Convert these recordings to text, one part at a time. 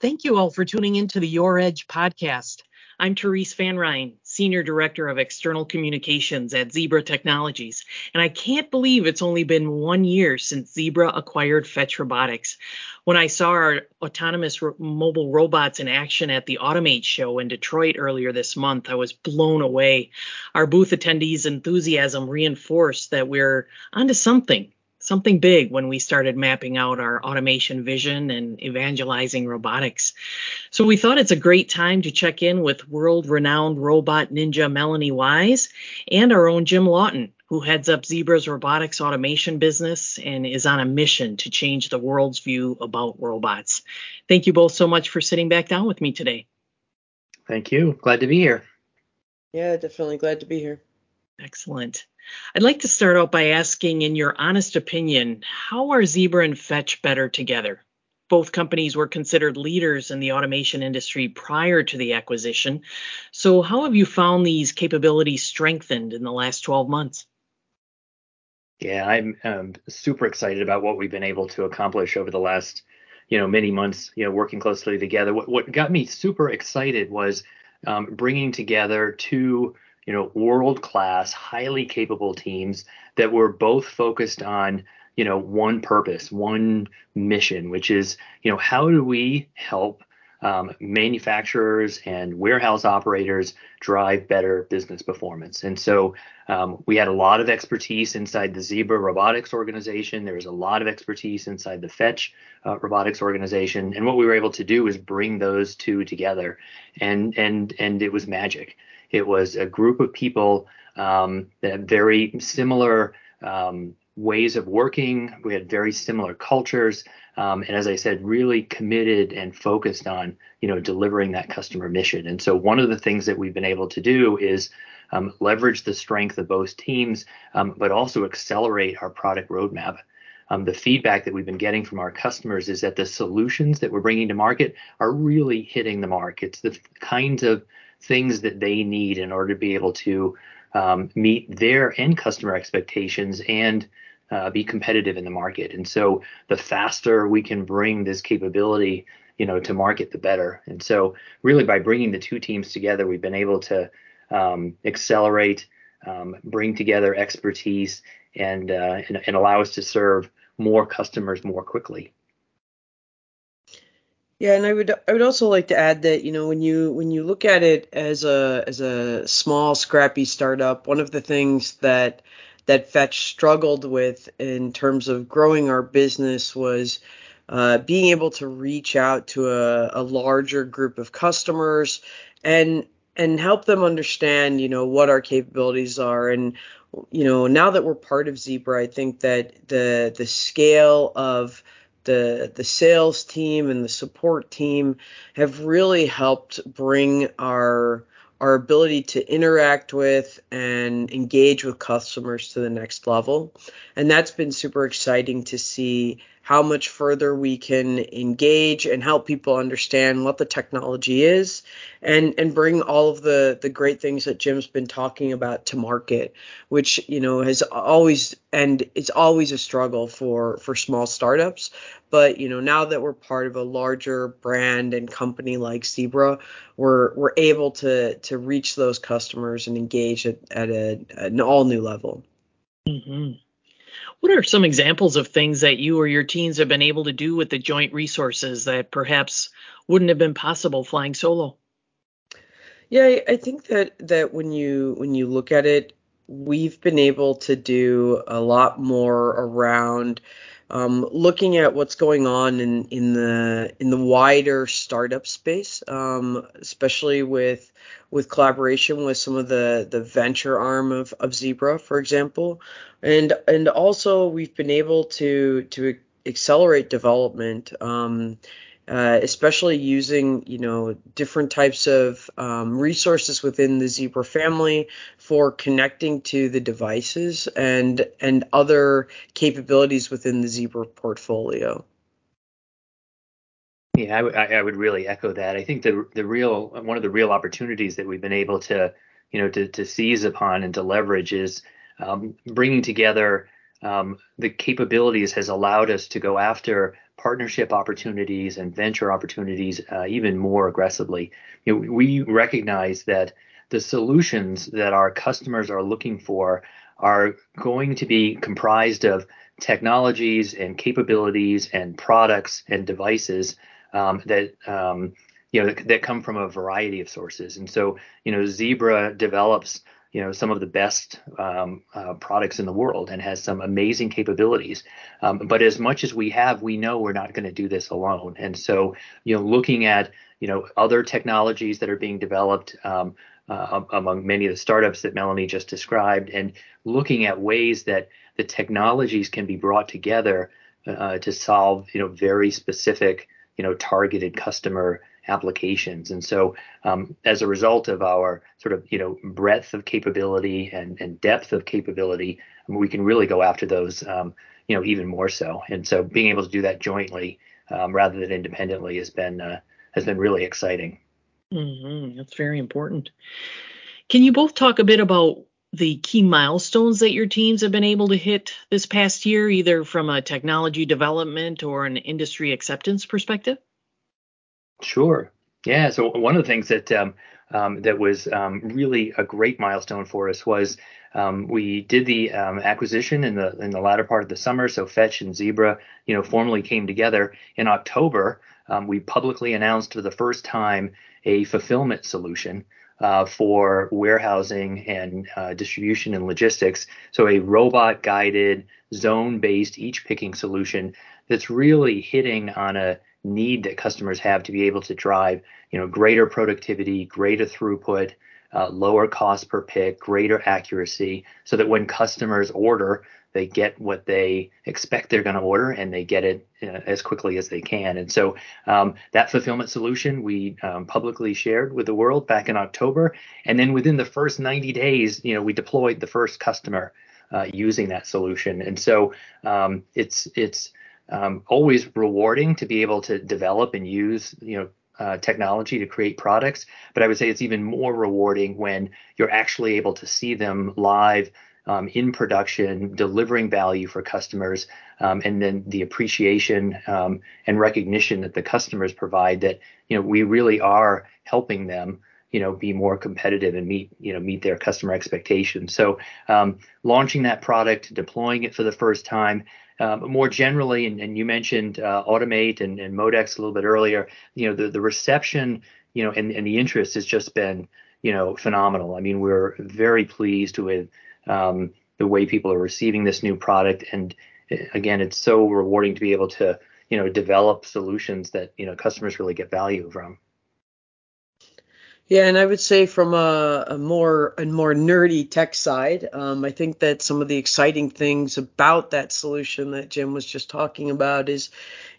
Thank you all for tuning into the Your Edge podcast. I'm Therese Van Ryn, Senior Director of External Communications at Zebra Technologies, and I can't believe it's only been one year since Zebra acquired Fetch Robotics. When I saw our autonomous ro- mobile robots in action at the Automate show in Detroit earlier this month, I was blown away. Our booth attendees' enthusiasm reinforced that we're onto something something big when we started mapping out our automation vision and evangelizing robotics. So we thought it's a great time to check in with world renowned robot ninja Melanie Wise and our own Jim Lawton, who heads up Zebra's robotics automation business and is on a mission to change the world's view about robots. Thank you both so much for sitting back down with me today. Thank you. Glad to be here. Yeah, definitely glad to be here. Excellent. I'd like to start out by asking, in your honest opinion, how are Zebra and Fetch better together? Both companies were considered leaders in the automation industry prior to the acquisition. So, how have you found these capabilities strengthened in the last 12 months? Yeah, I'm um, super excited about what we've been able to accomplish over the last, you know, many months. You know, working closely together. What what got me super excited was um, bringing together two you know, world class, highly capable teams that were both focused on, you know, one purpose, one mission, which is, you know, how do we help um, manufacturers and warehouse operators drive better business performance. And so um, we had a lot of expertise inside the Zebra robotics organization. There was a lot of expertise inside the Fetch uh, robotics organization. And what we were able to do was bring those two together, and and and it was magic. It was a group of people um, that had very similar um, ways of working. We had very similar cultures, um, and as I said, really committed and focused on you know delivering that customer mission. And so one of the things that we've been able to do is um, leverage the strength of both teams, um, but also accelerate our product roadmap. Um, the feedback that we've been getting from our customers is that the solutions that we're bringing to market are really hitting the mark. It's the kinds of things that they need in order to be able to um, meet their end customer expectations and uh, be competitive in the market. And so the faster we can bring this capability, you know, to market, the better. And so really by bringing the two teams together, we've been able to um, accelerate, um, bring together expertise, and, uh, and and allow us to serve more customers more quickly. Yeah, and I would I would also like to add that you know when you when you look at it as a as a small scrappy startup, one of the things that that Fetch struggled with in terms of growing our business was uh, being able to reach out to a, a larger group of customers and and help them understand you know what our capabilities are. And you know now that we're part of Zebra, I think that the the scale of the the sales team and the support team have really helped bring our our ability to interact with and engage with customers to the next level. And that's been super exciting to see how much further we can engage and help people understand what the technology is and and bring all of the the great things that Jim's been talking about to market which you know has always and it's always a struggle for for small startups but you know now that we're part of a larger brand and company like Zebra we're we're able to to reach those customers and engage at, at, a, an all new level mm-hmm. What are some examples of things that you or your teams have been able to do with the joint resources that perhaps wouldn't have been possible flying solo? Yeah, I think that that when you when you look at it, we've been able to do a lot more around um, looking at what's going on in, in the in the wider startup space, um, especially with with collaboration with some of the the venture arm of, of Zebra, for example, and and also we've been able to to accelerate development. Um, uh, especially using you know different types of um, resources within the Zebra family for connecting to the devices and and other capabilities within the Zebra portfolio. Yeah, I, w- I would really echo that. I think the the real one of the real opportunities that we've been able to you know to to seize upon and to leverage is um, bringing together um, the capabilities has allowed us to go after partnership opportunities and venture opportunities uh, even more aggressively. You know, we recognize that the solutions that our customers are looking for are going to be comprised of technologies and capabilities and products and devices um, that um, you know that, that, come from a variety of sources. And so you know Zebra develops you know some of the best um, uh, products in the world and has some amazing capabilities. Um, but as much as we have, we know we're not going to do this alone. And so you know looking at you know other technologies that are being developed. Um, uh, among many of the startups that Melanie just described, and looking at ways that the technologies can be brought together uh, to solve, you know, very specific, you know, targeted customer applications. And so, um, as a result of our sort of, you know, breadth of capability and, and depth of capability, I mean, we can really go after those, um, you know, even more so. And so, being able to do that jointly um, rather than independently has been uh, has been really exciting. Mm-hmm. That's very important. Can you both talk a bit about the key milestones that your teams have been able to hit this past year, either from a technology development or an industry acceptance perspective? Sure. Yeah. So one of the things that um, um, that was um, really a great milestone for us was um, we did the um, acquisition in the in the latter part of the summer. So Fetch and Zebra, you know, formally came together in October. Um, we publicly announced for the first time a fulfillment solution uh, for warehousing and uh, distribution and logistics. So a robot guided, zone based each picking solution that's really hitting on a need that customers have to be able to drive, you know, greater productivity, greater throughput, uh, lower cost per pick, greater accuracy, so that when customers order, they get what they expect they're going to order and they get it uh, as quickly as they can. And so um, that fulfillment solution we um, publicly shared with the world back in October. And then within the first 90 days, you know, we deployed the first customer uh, using that solution. And so um, it's it's um, always rewarding to be able to develop and use you know uh, technology to create products. But I would say it's even more rewarding when you're actually able to see them live um, in production, delivering value for customers, um, and then the appreciation um, and recognition that the customers provide that you know we really are helping them you know be more competitive and meet you know meet their customer expectations. So um, launching that product, deploying it for the first time. Um, more generally, and, and you mentioned uh, Automate and, and, Modex a little bit earlier. You know, the, the reception, you know, and, and the interest has just been, you know, phenomenal. I mean, we're very pleased with um, the way people are receiving this new product. And uh, again, it's so rewarding to be able to, you know, develop solutions that, you know, customers really get value from. Yeah, and I would say from a, a more a more nerdy tech side, um, I think that some of the exciting things about that solution that Jim was just talking about is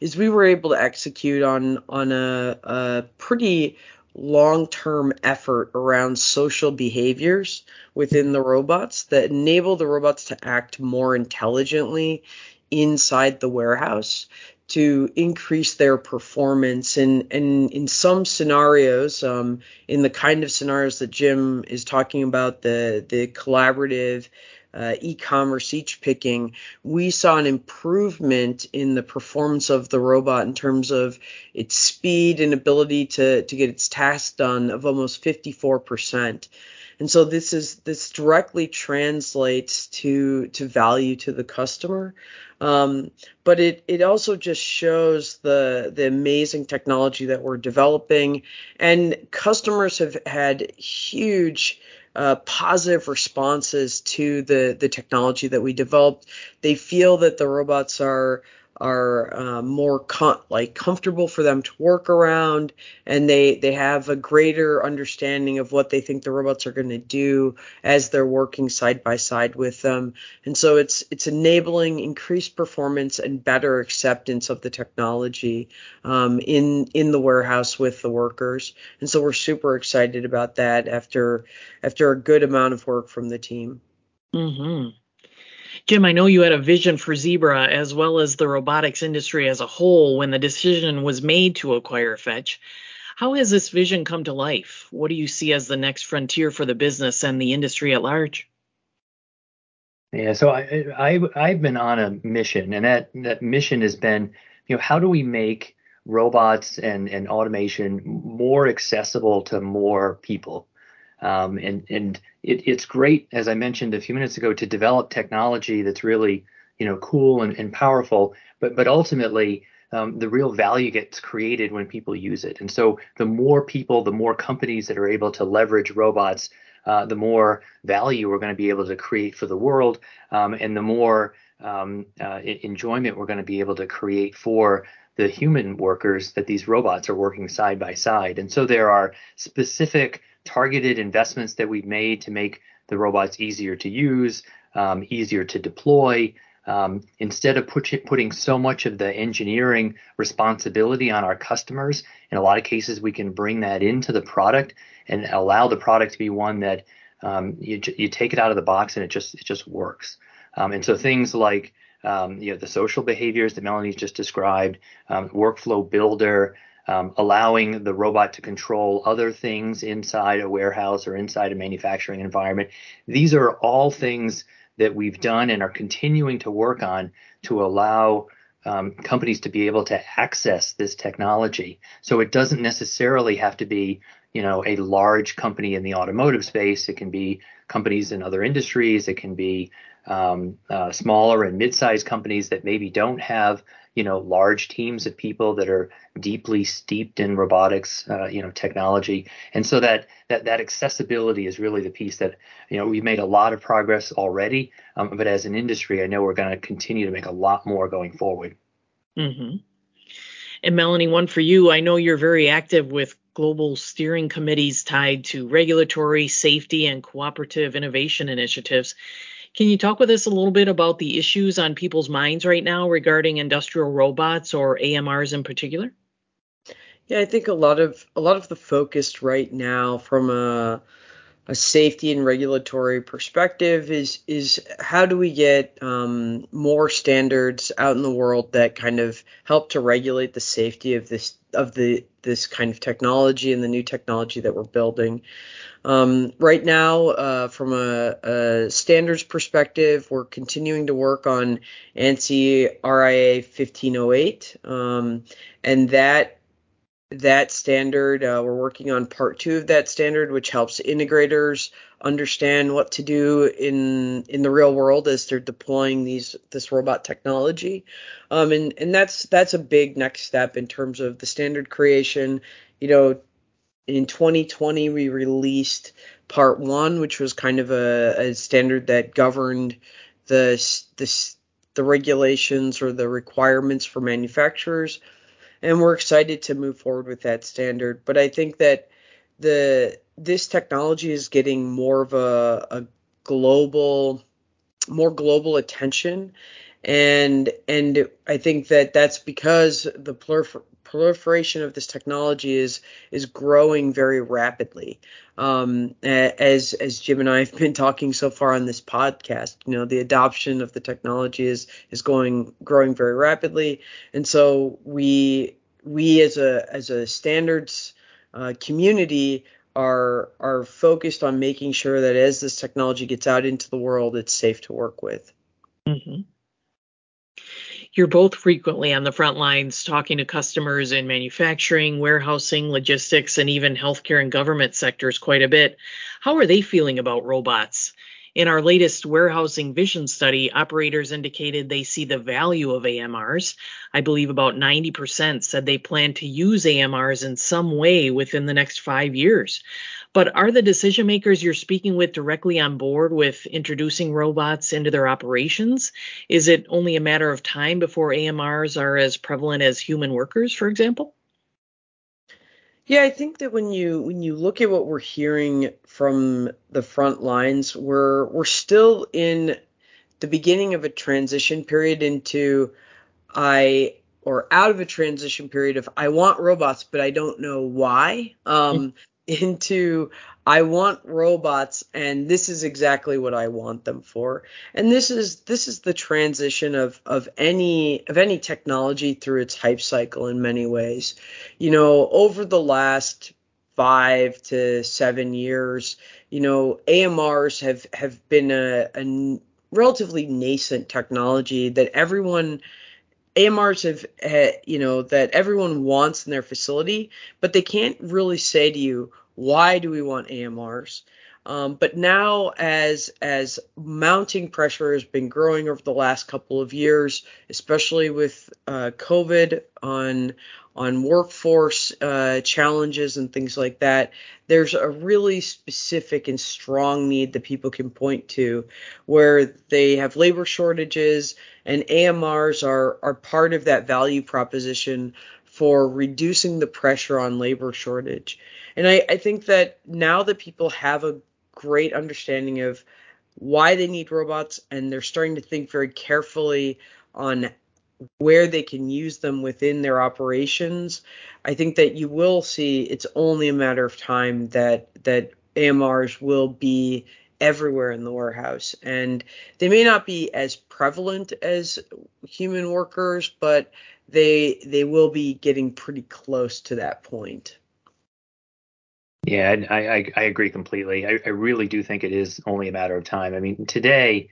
is we were able to execute on on a, a pretty long term effort around social behaviors within the robots that enable the robots to act more intelligently inside the warehouse to increase their performance and and in some scenarios um, in the kind of scenarios that Jim is talking about the the collaborative uh, e-commerce each picking, we saw an improvement in the performance of the robot in terms of its speed and ability to to get its tasks done of almost 54%. And so this is this directly translates to to value to the customer. Um, but it it also just shows the the amazing technology that we're developing, and customers have had huge uh, positive responses to the the technology that we developed. They feel that the robots are are uh, more com- like comfortable for them to work around and they they have a greater understanding of what they think the robots are going to do as they're working side by side with them. And so it's it's enabling increased performance and better acceptance of the technology um, in in the warehouse with the workers. And so we're super excited about that after after a good amount of work from the team. Mm-hmm. Jim, I know you had a vision for Zebra as well as the robotics industry as a whole when the decision was made to acquire Fetch. How has this vision come to life? What do you see as the next frontier for the business and the industry at large? Yeah, so I, I I've been on a mission, and that that mission has been you know, how do we make robots and, and automation more accessible to more people? Um, and and it, it's great, as I mentioned a few minutes ago, to develop technology that's really you know cool and, and powerful. But but ultimately, um, the real value gets created when people use it. And so the more people, the more companies that are able to leverage robots, uh, the more value we're going to be able to create for the world, um, and the more um, uh, enjoyment we're going to be able to create for the human workers that these robots are working side by side. And so there are specific targeted investments that we've made to make the robots easier to use, um, easier to deploy. Um, instead of put, putting so much of the engineering responsibility on our customers, in a lot of cases, we can bring that into the product and allow the product to be one that um, you, you take it out of the box and it just it just works. Um, and so things like um, you know the social behaviors that Melanie's just described, um, workflow builder, um, allowing the robot to control other things inside a warehouse or inside a manufacturing environment. These are all things that we've done and are continuing to work on to allow um, companies to be able to access this technology. So it doesn't necessarily have to be, you know, a large company in the automotive space. It can be companies in other industries. It can be um, uh, smaller and mid-sized companies that maybe don't have you know large teams of people that are deeply steeped in robotics uh, you know technology. And so that that that accessibility is really the piece that you know we've made a lot of progress already. Um, but as an industry i know we're going to continue to make a lot more going forward. Mm-hmm. and melanie one for you. I know you're very active with global steering committees tied to regulatory safety and cooperative innovation initiatives can you talk with us a little bit about the issues on people's minds right now regarding industrial robots or AMRs in particular? Yeah, I think a lot of a lot of the focus right now from a a safety and regulatory perspective is is how do we get um, more standards out in the world that kind of help to regulate the safety of this of the this kind of technology and the new technology that we're building. Um, right now, uh, from a, a, standards perspective, we're continuing to work on ANSI RIA 1508, um, and that that standard, uh, we're working on part two of that standard, which helps integrators understand what to do in in the real world as they're deploying these this robot technology, um, and and that's that's a big next step in terms of the standard creation. You know, in 2020 we released part one which was kind of a, a standard that governed the, the the regulations or the requirements for manufacturers and we're excited to move forward with that standard. But i think that the this technology is getting more of a, a global more global attention. And and I think that that's because the proliferation of this technology is is growing very rapidly. Um, as as Jim and I have been talking so far on this podcast, you know, the adoption of the technology is is going growing very rapidly, and so we we as a as a standards uh, community are are focused on making sure that as this technology gets out into the world, it's safe to work with. Mm-hmm. You're both frequently on the front lines talking to customers in manufacturing, warehousing, logistics, and even healthcare and government sectors quite a bit. How are they feeling about robots? In our latest warehousing vision study, operators indicated they see the value of AMRs. I believe about 90% said they plan to use AMRs in some way within the next five years. But are the decision makers you're speaking with directly on board with introducing robots into their operations? Is it only a matter of time before AMRs are as prevalent as human workers, for example? Yeah, I think that when you when you look at what we're hearing from the front lines, we're we're still in the beginning of a transition period into I or out of a transition period of I want robots, but I don't know why. Um, into I want robots and this is exactly what I want them for. And this is this is the transition of of any of any technology through its hype cycle in many ways. You know, over the last 5 to 7 years, you know, AMRs have have been a, a relatively nascent technology that everyone AMRs have, uh, you know, that everyone wants in their facility, but they can't really say to you, why do we want AMRs? Um, but now, as as mounting pressure has been growing over the last couple of years, especially with uh, COVID on on workforce uh, challenges and things like that, there's a really specific and strong need that people can point to, where they have labor shortages, and AMRs are are part of that value proposition for reducing the pressure on labor shortage. And I, I think that now that people have a great understanding of why they need robots and they're starting to think very carefully on where they can use them within their operations i think that you will see it's only a matter of time that that amrs will be everywhere in the warehouse and they may not be as prevalent as human workers but they they will be getting pretty close to that point yeah, I, I, I agree completely. I, I really do think it is only a matter of time. I mean, today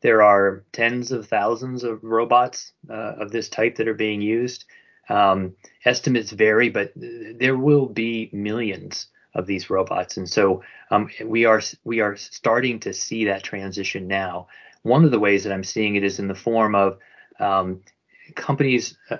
there are tens of thousands of robots uh, of this type that are being used. Um, estimates vary, but there will be millions of these robots, and so um, we are we are starting to see that transition now. One of the ways that I'm seeing it is in the form of um, companies uh,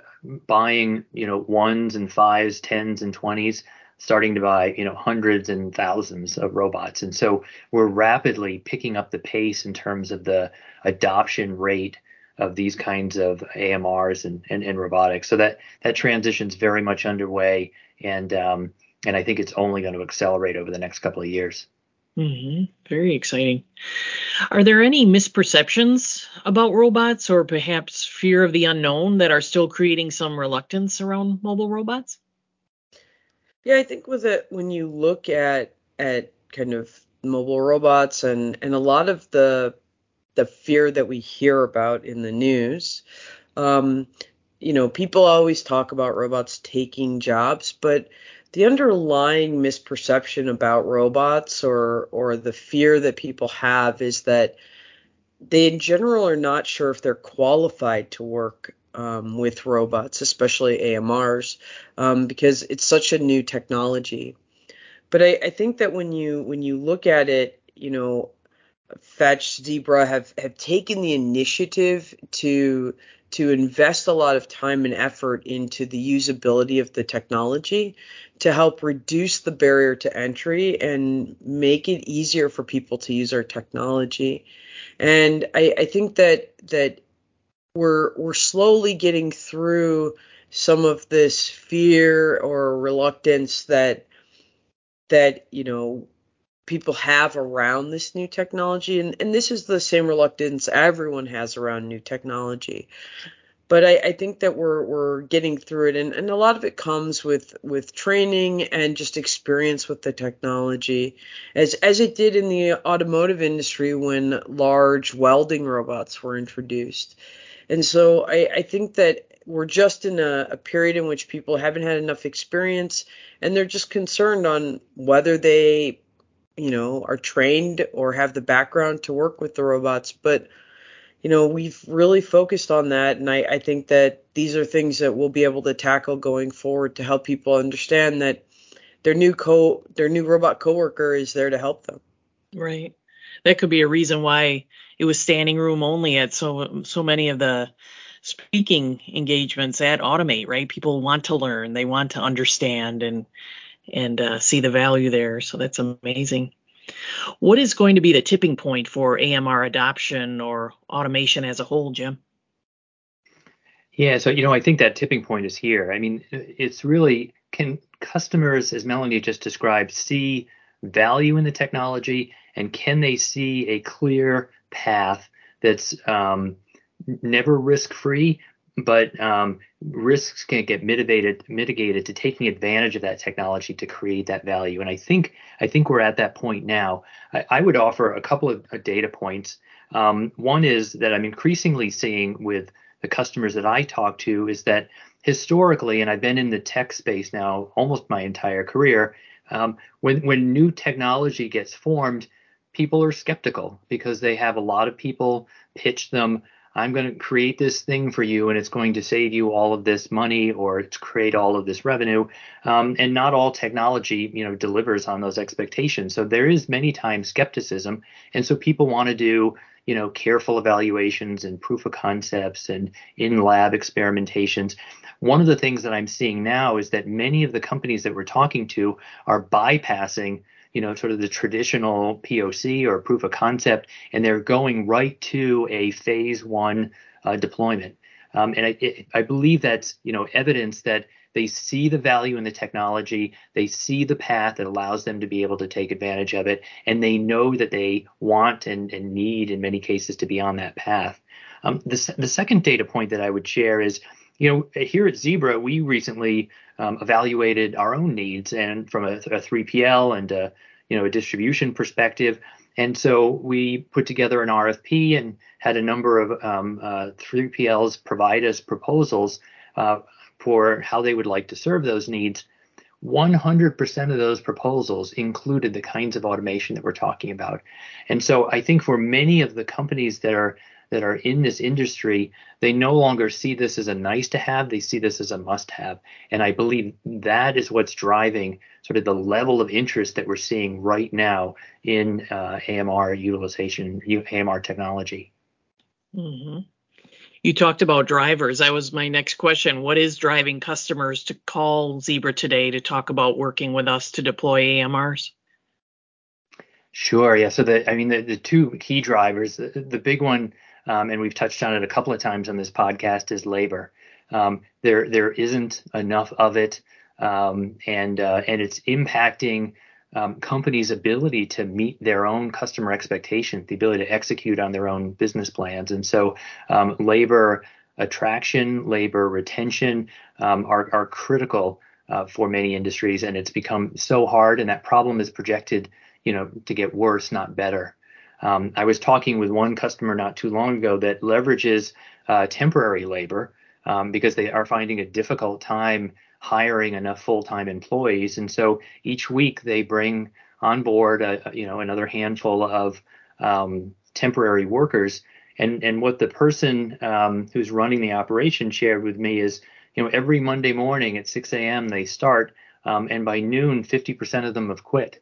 buying, you know, ones and fives, tens and twenties starting to buy you know hundreds and thousands of robots. And so we're rapidly picking up the pace in terms of the adoption rate of these kinds of AMRs and, and, and robotics. So that that transition is very much underway. And um, and I think it's only going to accelerate over the next couple of years. Mm-hmm. Very exciting. Are there any misperceptions about robots or perhaps fear of the unknown that are still creating some reluctance around mobile robots? Yeah, I think with it when you look at at kind of mobile robots and and a lot of the the fear that we hear about in the news, um, you know, people always talk about robots taking jobs, but the underlying misperception about robots or or the fear that people have is that they in general are not sure if they're qualified to work um, with robots, especially AMRs, um, because it's such a new technology. But I, I, think that when you when you look at it, you know, Fetch Zebra have have taken the initiative to to invest a lot of time and effort into the usability of the technology to help reduce the barrier to entry and make it easier for people to use our technology. And I, I think that that we're we're slowly getting through some of this fear or reluctance that that you know people have around this new technology and, and this is the same reluctance everyone has around new technology. But I, I, think that we're we're getting through it and, and a lot of it comes with with training and just experience with the technology as as it did in the automotive industry when large welding robots were introduced. And so I, I think that we're just in a, a, period in which people haven't had enough experience and they're just concerned on whether they, you know, are trained or have the background to work with the robots. But, you know, we've really focused on that. And I, I think that these are things that we'll be able to tackle going forward to help people understand that their new co their new robot coworker is there to help them. Right. That could be a reason why it was standing room only at so so many of the speaking engagements at Automate, right? People want to learn, they want to understand and and uh, see the value there. So that's amazing. What is going to be the tipping point for AMR adoption or automation as a whole, Jim? Yeah, so you know, I think that tipping point is here. I mean, it's really can customers, as Melanie just described, see value in the technology, and can they see a clear path that's um, never risk free, but um, risks can get mitigated mitigated to taking advantage of that technology to create that value. And I think I think we're at that point now. I, I would offer a couple of uh, data points. Um, one is that I'm increasingly seeing with the customers that I talk to is that historically, and I've been in the tech space now almost my entire career, um, when when new technology gets formed, people are skeptical because they have a lot of people pitch them I'm going to create this thing for you and it's going to save you all of this money or create all of this revenue. Um, and not all technology, you know, delivers on those expectations. So there is many times skepticism. And so people want to do, you know, careful evaluations and proof of concepts and in lab experimentations. One of the things that I'm seeing now is that many of the companies that we're talking to are bypassing you know, sort of the traditional POC or proof of concept, and they're going right to a phase one uh, deployment. Um, and I, it, I believe that's, you know, evidence that they see the value in the technology, they see the path that allows them to be able to take advantage of it, and they know that they want and, and need, in many cases, to be on that path. Um, the, the second data point that I would share is, you know, here at Zebra, we recently um, evaluated our own needs and from a, a 3PL and a, you know a distribution perspective. And so we put together an RFP and had a number of um, uh, 3PLs provide us proposals uh, for how they would like to serve those needs. 100% of those proposals included the kinds of automation that we're talking about. And so I think for many of the companies that are that are in this industry, they no longer see this as a nice to have, they see this as a must have. And I believe that is what's driving sort of the level of interest that we're seeing right now in uh, AMR utilization, AMR technology. Mm-hmm. You talked about drivers. That was my next question. What is driving customers to call Zebra today to talk about working with us to deploy AMRs? Sure. Yeah. So the, I mean, the, the two key drivers, the, the big one um, and we've touched on it a couple of times on this podcast, is labor. Um, there there isn't enough of it, um, and uh, and it's impacting um, companies' ability to meet their own customer expectations, the ability to execute on their own business plans, and so um, labor attraction, labor retention um, are are critical uh, for many industries, and it's become so hard, and that problem is projected, you know, to get worse, not better. Um, I was talking with one customer not too long ago that leverages uh, temporary labor um, because they are finding a difficult time hiring enough full-time employees, and so each week they bring on board, a, you know, another handful of um, temporary workers. And and what the person um, who's running the operation shared with me is, you know, every Monday morning at 6 a.m. they start, um, and by noon, 50% of them have quit.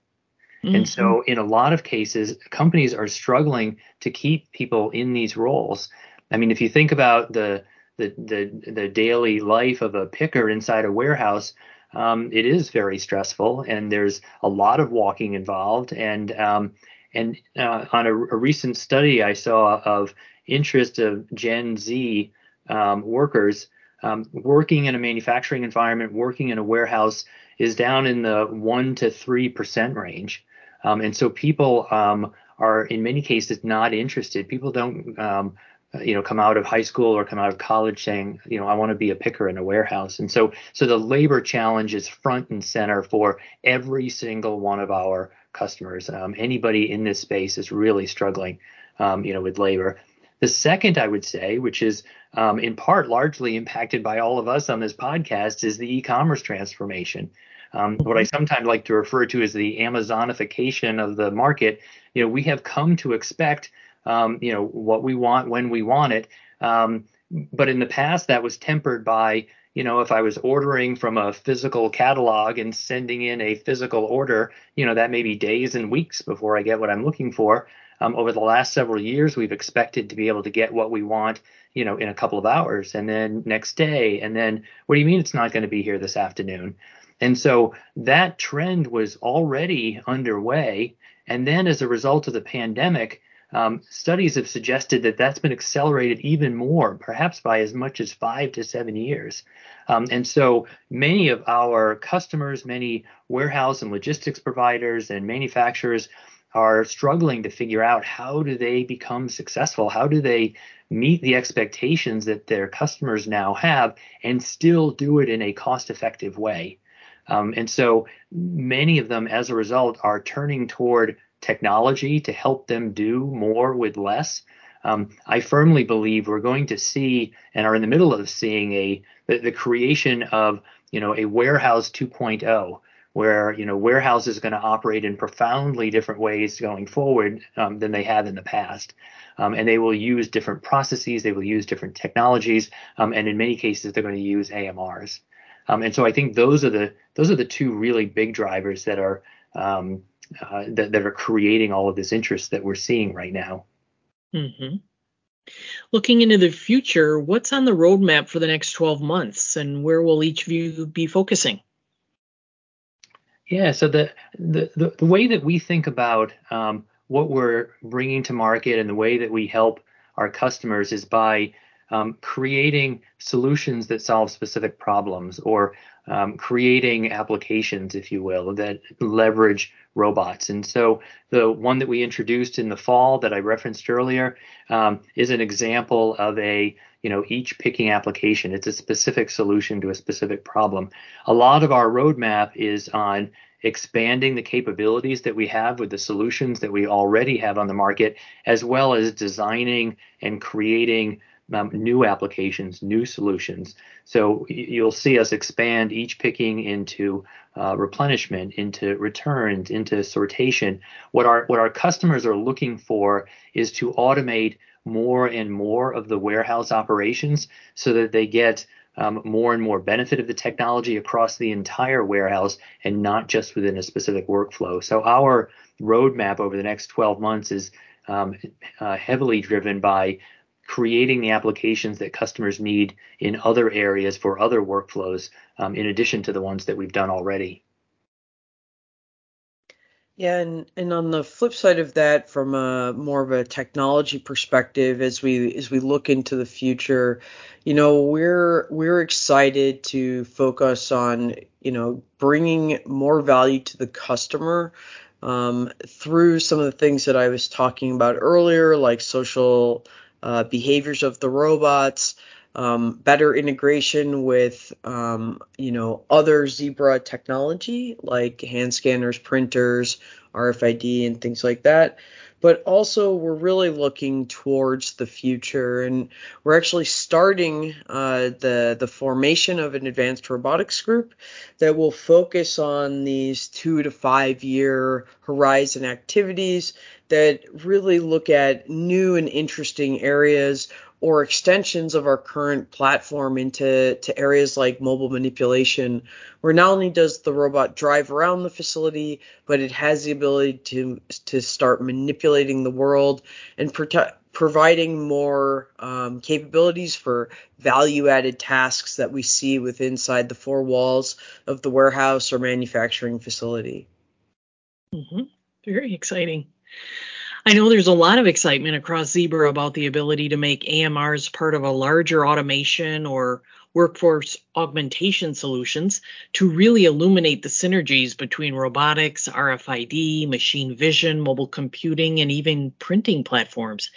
Mm-hmm. And so, in a lot of cases, companies are struggling to keep people in these roles. I mean, if you think about the the the, the daily life of a picker inside a warehouse, um, it is very stressful, and there's a lot of walking involved. And um, and uh, on a, a, recent study I saw of interest of Gen Z um, workers um, working in a manufacturing environment, working in a warehouse, is down in the one to three percent range. Um, and so people um, are in many cases not interested. People don't, um, you know, come out of high school or come out of college saying, you know, I want to be a picker in a warehouse. And so, so the labor challenge is front and center for every single one of our customers. Um, anybody in this space is really struggling, um, you know, with labor. The second, I would say, which is um, in part largely impacted by all of us on this podcast, is the e-commerce transformation. Um, what I sometimes like to refer to as the Amazonification of the market. You know, we have come to expect, um, you know, what we want when we want it. Um, but in the past, that was tempered by, you know, if I was ordering from a physical catalog and sending in a physical order, you know, that may be days and weeks before I get what I'm looking for. Um, over the last several years, we've expected to be able to get what we want, you know, in a couple of hours, and then next day, and then what do you mean it's not going to be here this afternoon? And so that trend was already underway. And then as a result of the pandemic, um, studies have suggested that that's been accelerated even more, perhaps by as much as five to seven years. Um, and so many of our customers, many warehouse and logistics providers and manufacturers are struggling to figure out how do they become successful? How do they meet the expectations that their customers now have and still do it in a cost effective way? Um, and so many of them, as a result, are turning toward technology to help them do more with less. Um, I firmly believe we're going to see and are in the middle of seeing a the, the creation of you know a warehouse 2.0 where you know warehouses are going to operate in profoundly different ways going forward um, than they have in the past. Um, and they will use different processes, they will use different technologies, um, and in many cases they're going to use AMRs. Um, and so I think those are the those are the two really big drivers that are um, uh, that, that are creating all of this interest that we're seeing right now. Mm-hmm. Looking into the future, what's on the roadmap for the next 12 months, and where will each of you be focusing? Yeah, so the the the, the way that we think about um, what we're bringing to market and the way that we help our customers is by um, creating solutions that solve specific problems or um, creating applications, if you will, that leverage robots. And so the one that we introduced in the fall that I referenced earlier um, is an example of a you know each picking application. It's a specific solution to a specific problem. A lot of our roadmap is on expanding the capabilities that we have with the solutions that we already have on the market, as well as designing and creating um, new applications, new solutions. So you'll see us expand each picking into uh, replenishment, into returns, into sortation. What our what our customers are looking for is to automate more and more of the warehouse operations so that they get um, more and more benefit of the technology across the entire warehouse and not just within a specific workflow. So our roadmap over the next 12 months is um, uh, heavily driven by creating the applications that customers need in other areas for other workflows, um, in addition to the ones that we've done already. Yeah, and, and on the flip side of that, from a more of a technology perspective, as we as we look into the future, you know, we're we're excited to focus on you know bringing more value to the customer um, through some of the things that I was talking about earlier, like social uh, behaviors of the robots, um, better integration with um, you know other Zebra technology like hand scanners, printers, RFID, and things like that. But also, we're really looking towards the future, and we're actually starting uh, the the formation of an advanced robotics group that will focus on these two to five year horizon activities that really look at new and interesting areas or extensions of our current platform into to areas like mobile manipulation, where not only does the robot drive around the facility, but it has the ability to to start manipulating the world and providing more um, capabilities for value-added tasks that we see within inside the four walls of the warehouse or manufacturing facility. Mm-hmm. Very exciting. I know there's a lot of excitement across Zebra about the ability to make AMRs part of a larger automation or workforce augmentation solutions to really illuminate the synergies between robotics, RFID, machine vision, mobile computing, and even printing platforms.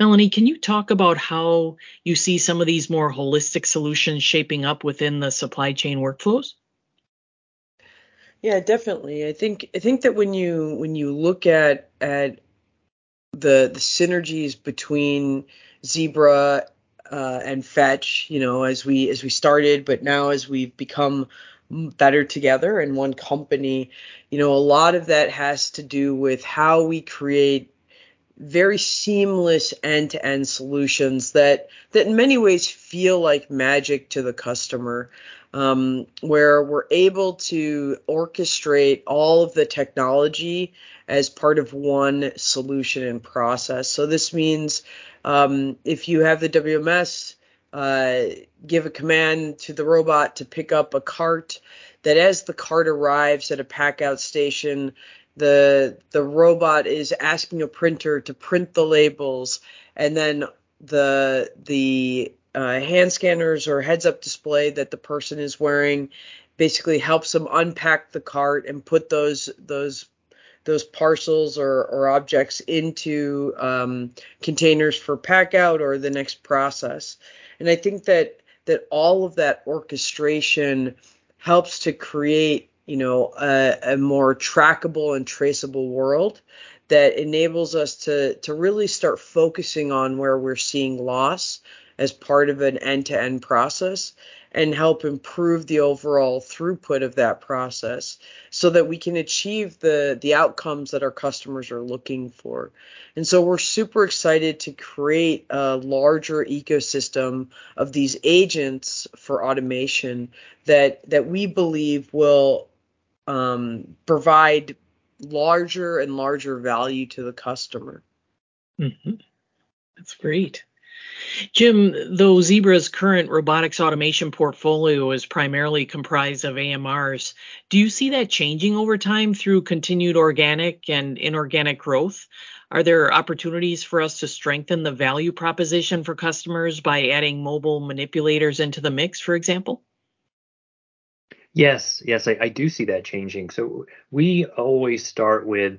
Melanie, can you talk about how you see some of these more holistic solutions shaping up within the supply chain workflows? Yeah, definitely. I think I think that when you when you look at at the the synergies between Zebra uh, and Fetch, you know, as we as we started, but now as we've become better together in one company, you know, a lot of that has to do with how we create very seamless end-to-end solutions that that in many ways feel like magic to the customer um, where we're able to orchestrate all of the technology as part of one solution and process. So this means um, if you have the WMS, uh, give a command to the robot to pick up a cart. That as the cart arrives at a packout station, the the robot is asking a printer to print the labels, and then the the uh, hand scanners or heads up display that the person is wearing basically helps them unpack the cart and put those those those parcels or, or objects into um, containers for pack out or the next process. And I think that that all of that orchestration helps to create, you know, a, a more trackable and traceable world that enables us to to really start focusing on where we're seeing loss as part of an end-to-end process and help improve the overall throughput of that process so that we can achieve the the outcomes that our customers are looking for. And so we're super excited to create a larger ecosystem of these agents for automation that that we believe will um, provide larger and larger value to the customer. Mm-hmm. That's great. Jim, though Zebra's current robotics automation portfolio is primarily comprised of AMRs, do you see that changing over time through continued organic and inorganic growth? Are there opportunities for us to strengthen the value proposition for customers by adding mobile manipulators into the mix, for example? Yes, yes, I, I do see that changing. So we always start with,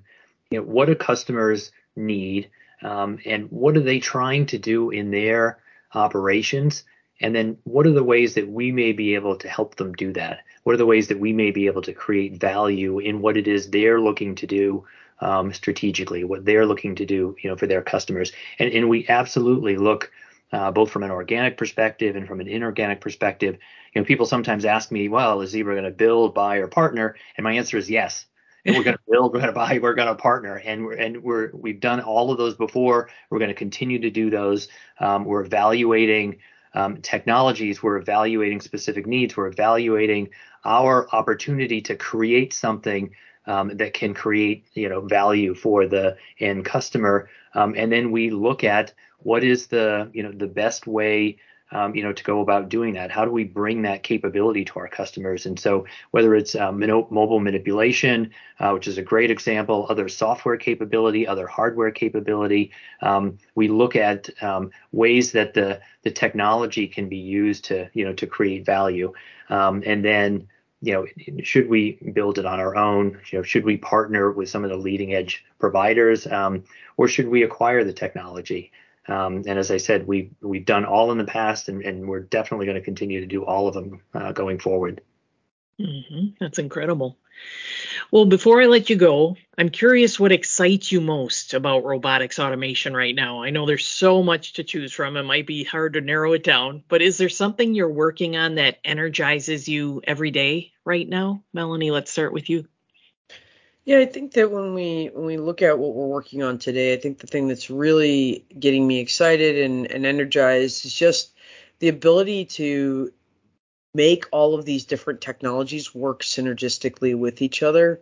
you know, what do customers need, um, and what are they trying to do in their operations, and then what are the ways that we may be able to help them do that? What are the ways that we may be able to create value in what it is they're looking to do um, strategically, what they're looking to do, you know, for their customers, and and we absolutely look uh, both from an organic perspective and from an inorganic perspective. You know, people sometimes ask me, well, is Zebra going to build, buy, or partner? And my answer is yes. And we're going to build, we're going to buy, we're going to partner, and we're and we're we've done all of those before. We're going to continue to do those. Um, we're evaluating um, technologies. We're evaluating specific needs. We're evaluating our opportunity to create something um, that can create you know value for the end customer. Um, and then we look at what is the you know the best way um, you know to go about doing that how do we bring that capability to our customers and so whether it's um, mobile manipulation uh, which is a great example other software capability other hardware capability um, we look at um, ways that the the technology can be used to you know to create value um, and then you know, should we build it on our own? You know, should we partner with some of the leading edge providers, um, or should we acquire the technology? Um, and as I said, we've we've done all in the past, and, and we're definitely going to continue to do all of them uh, going forward. Mm-hmm. That's incredible. Well, before I let you go, I'm curious what excites you most about robotics automation right now. I know there's so much to choose from. It might be hard to narrow it down, but is there something you're working on that energizes you every day right now? Melanie, let's start with you. Yeah, I think that when we when we look at what we're working on today, I think the thing that's really getting me excited and, and energized is just the ability to make all of these different technologies work synergistically with each other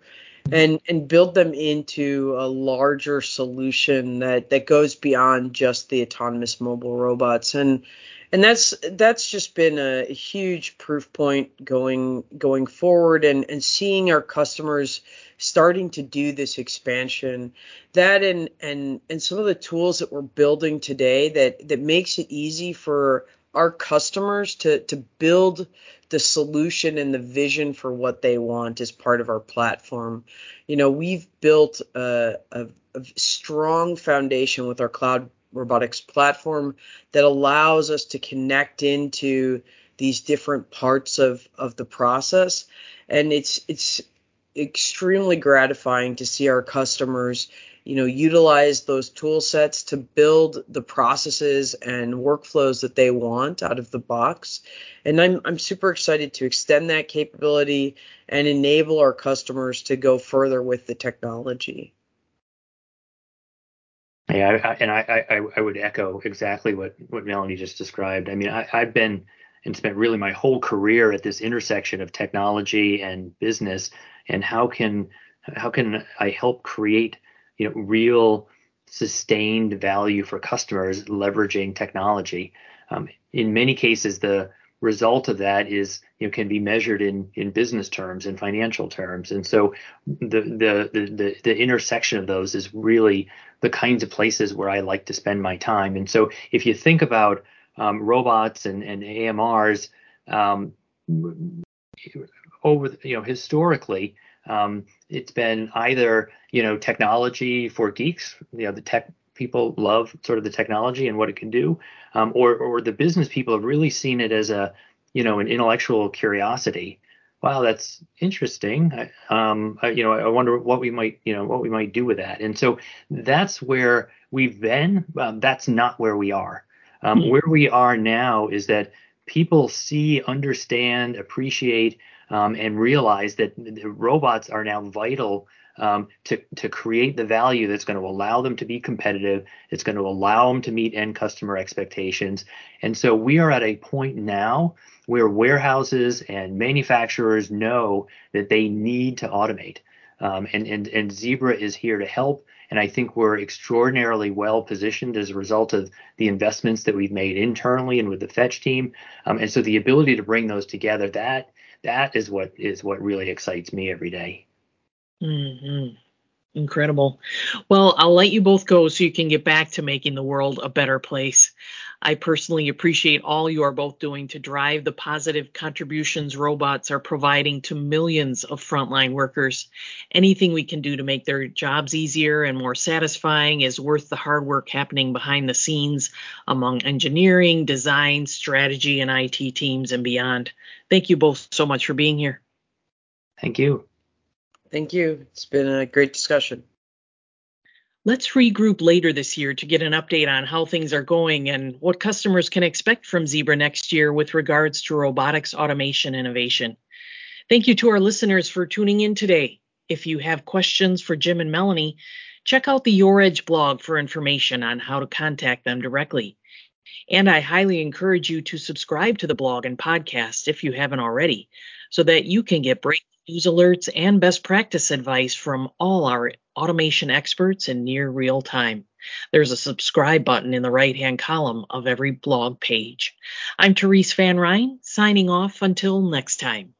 and and build them into a larger solution that that goes beyond just the autonomous mobile robots. And and that's that's just been a, huge proof point going going forward and and seeing our customers starting to do this expansion that and and and some of the tools that we're building today that that makes it easy for our customers to to build the solution and the vision for what they want as part of our platform. You know, we've built a, a, a strong foundation with our cloud robotics platform that allows us to connect into these different parts of of the process and it's it's extremely gratifying to see our customers you know utilize those tool sets to build the processes and workflows that they want out of the box and I'm I'm super excited to extend that capability and enable our customers to go further with the technology. Yeah, I, and I, I, I would echo exactly what what Melanie just described. I mean, I, I've been and spent really my whole career at this intersection of technology and business, and how can how can I help create you know real sustained value for customers leveraging technology? Um, in many cases, the result of that is you know can be measured in in business terms and financial terms and so the, the the the the, intersection of those is really the kinds of places where I like to spend my time and so if you think about um, robots and and AMRs um, over you know historically um, it's been either you know technology for geeks you know the tech people love sort of the technology and what it can do, um, or or the business people have really seen it as a you know an intellectual curiosity. Wow, that's interesting. Um, I, you know, I wonder what we might you know what we might do with that. And so that's where we've been. Um, that's not where we are. Um. Where we are now is that people see, understand, appreciate, um, and realize that robots are now vital um, to, to create the value that's going to allow them to be competitive. It's going to allow them to meet end customer expectations. And so we are at a point now where warehouses and manufacturers know that they need to automate. Um, and, and, and Zebra is here to help. And I think we're extraordinarily well positioned as a result of the investments that we've made internally and with the Fetch team. Um, and so the ability to bring those together, that that is what is what really excites me every day. Mm-hmm. Incredible. Well, I'll let you both go so you can get back to making the world a better place. I personally appreciate all you are both doing to drive the positive contributions robots are providing to millions of frontline workers. Anything we can do to make their jobs easier and more satisfying is worth the hard work happening behind the scenes among engineering, design, strategy, and IT teams and beyond. Thank you both so much for being here. Thank you. Thank you. It's been a great discussion. Let's regroup later this year to get an update on how things are going and what customers can expect from Zebra next year with regards to robotics automation innovation. Thank you to our listeners for tuning in today. If you have questions for Jim and Melanie, check out the Your Edge blog for information on how to contact them directly. And I highly encourage you to subscribe to the blog and podcast if you haven't already, so that you can get breaking news alerts, and best practice advice from all our automation experts in near real time. There's a subscribe button in the right hand column of every blog page. I'm Therese Van Ryne, signing off until next time.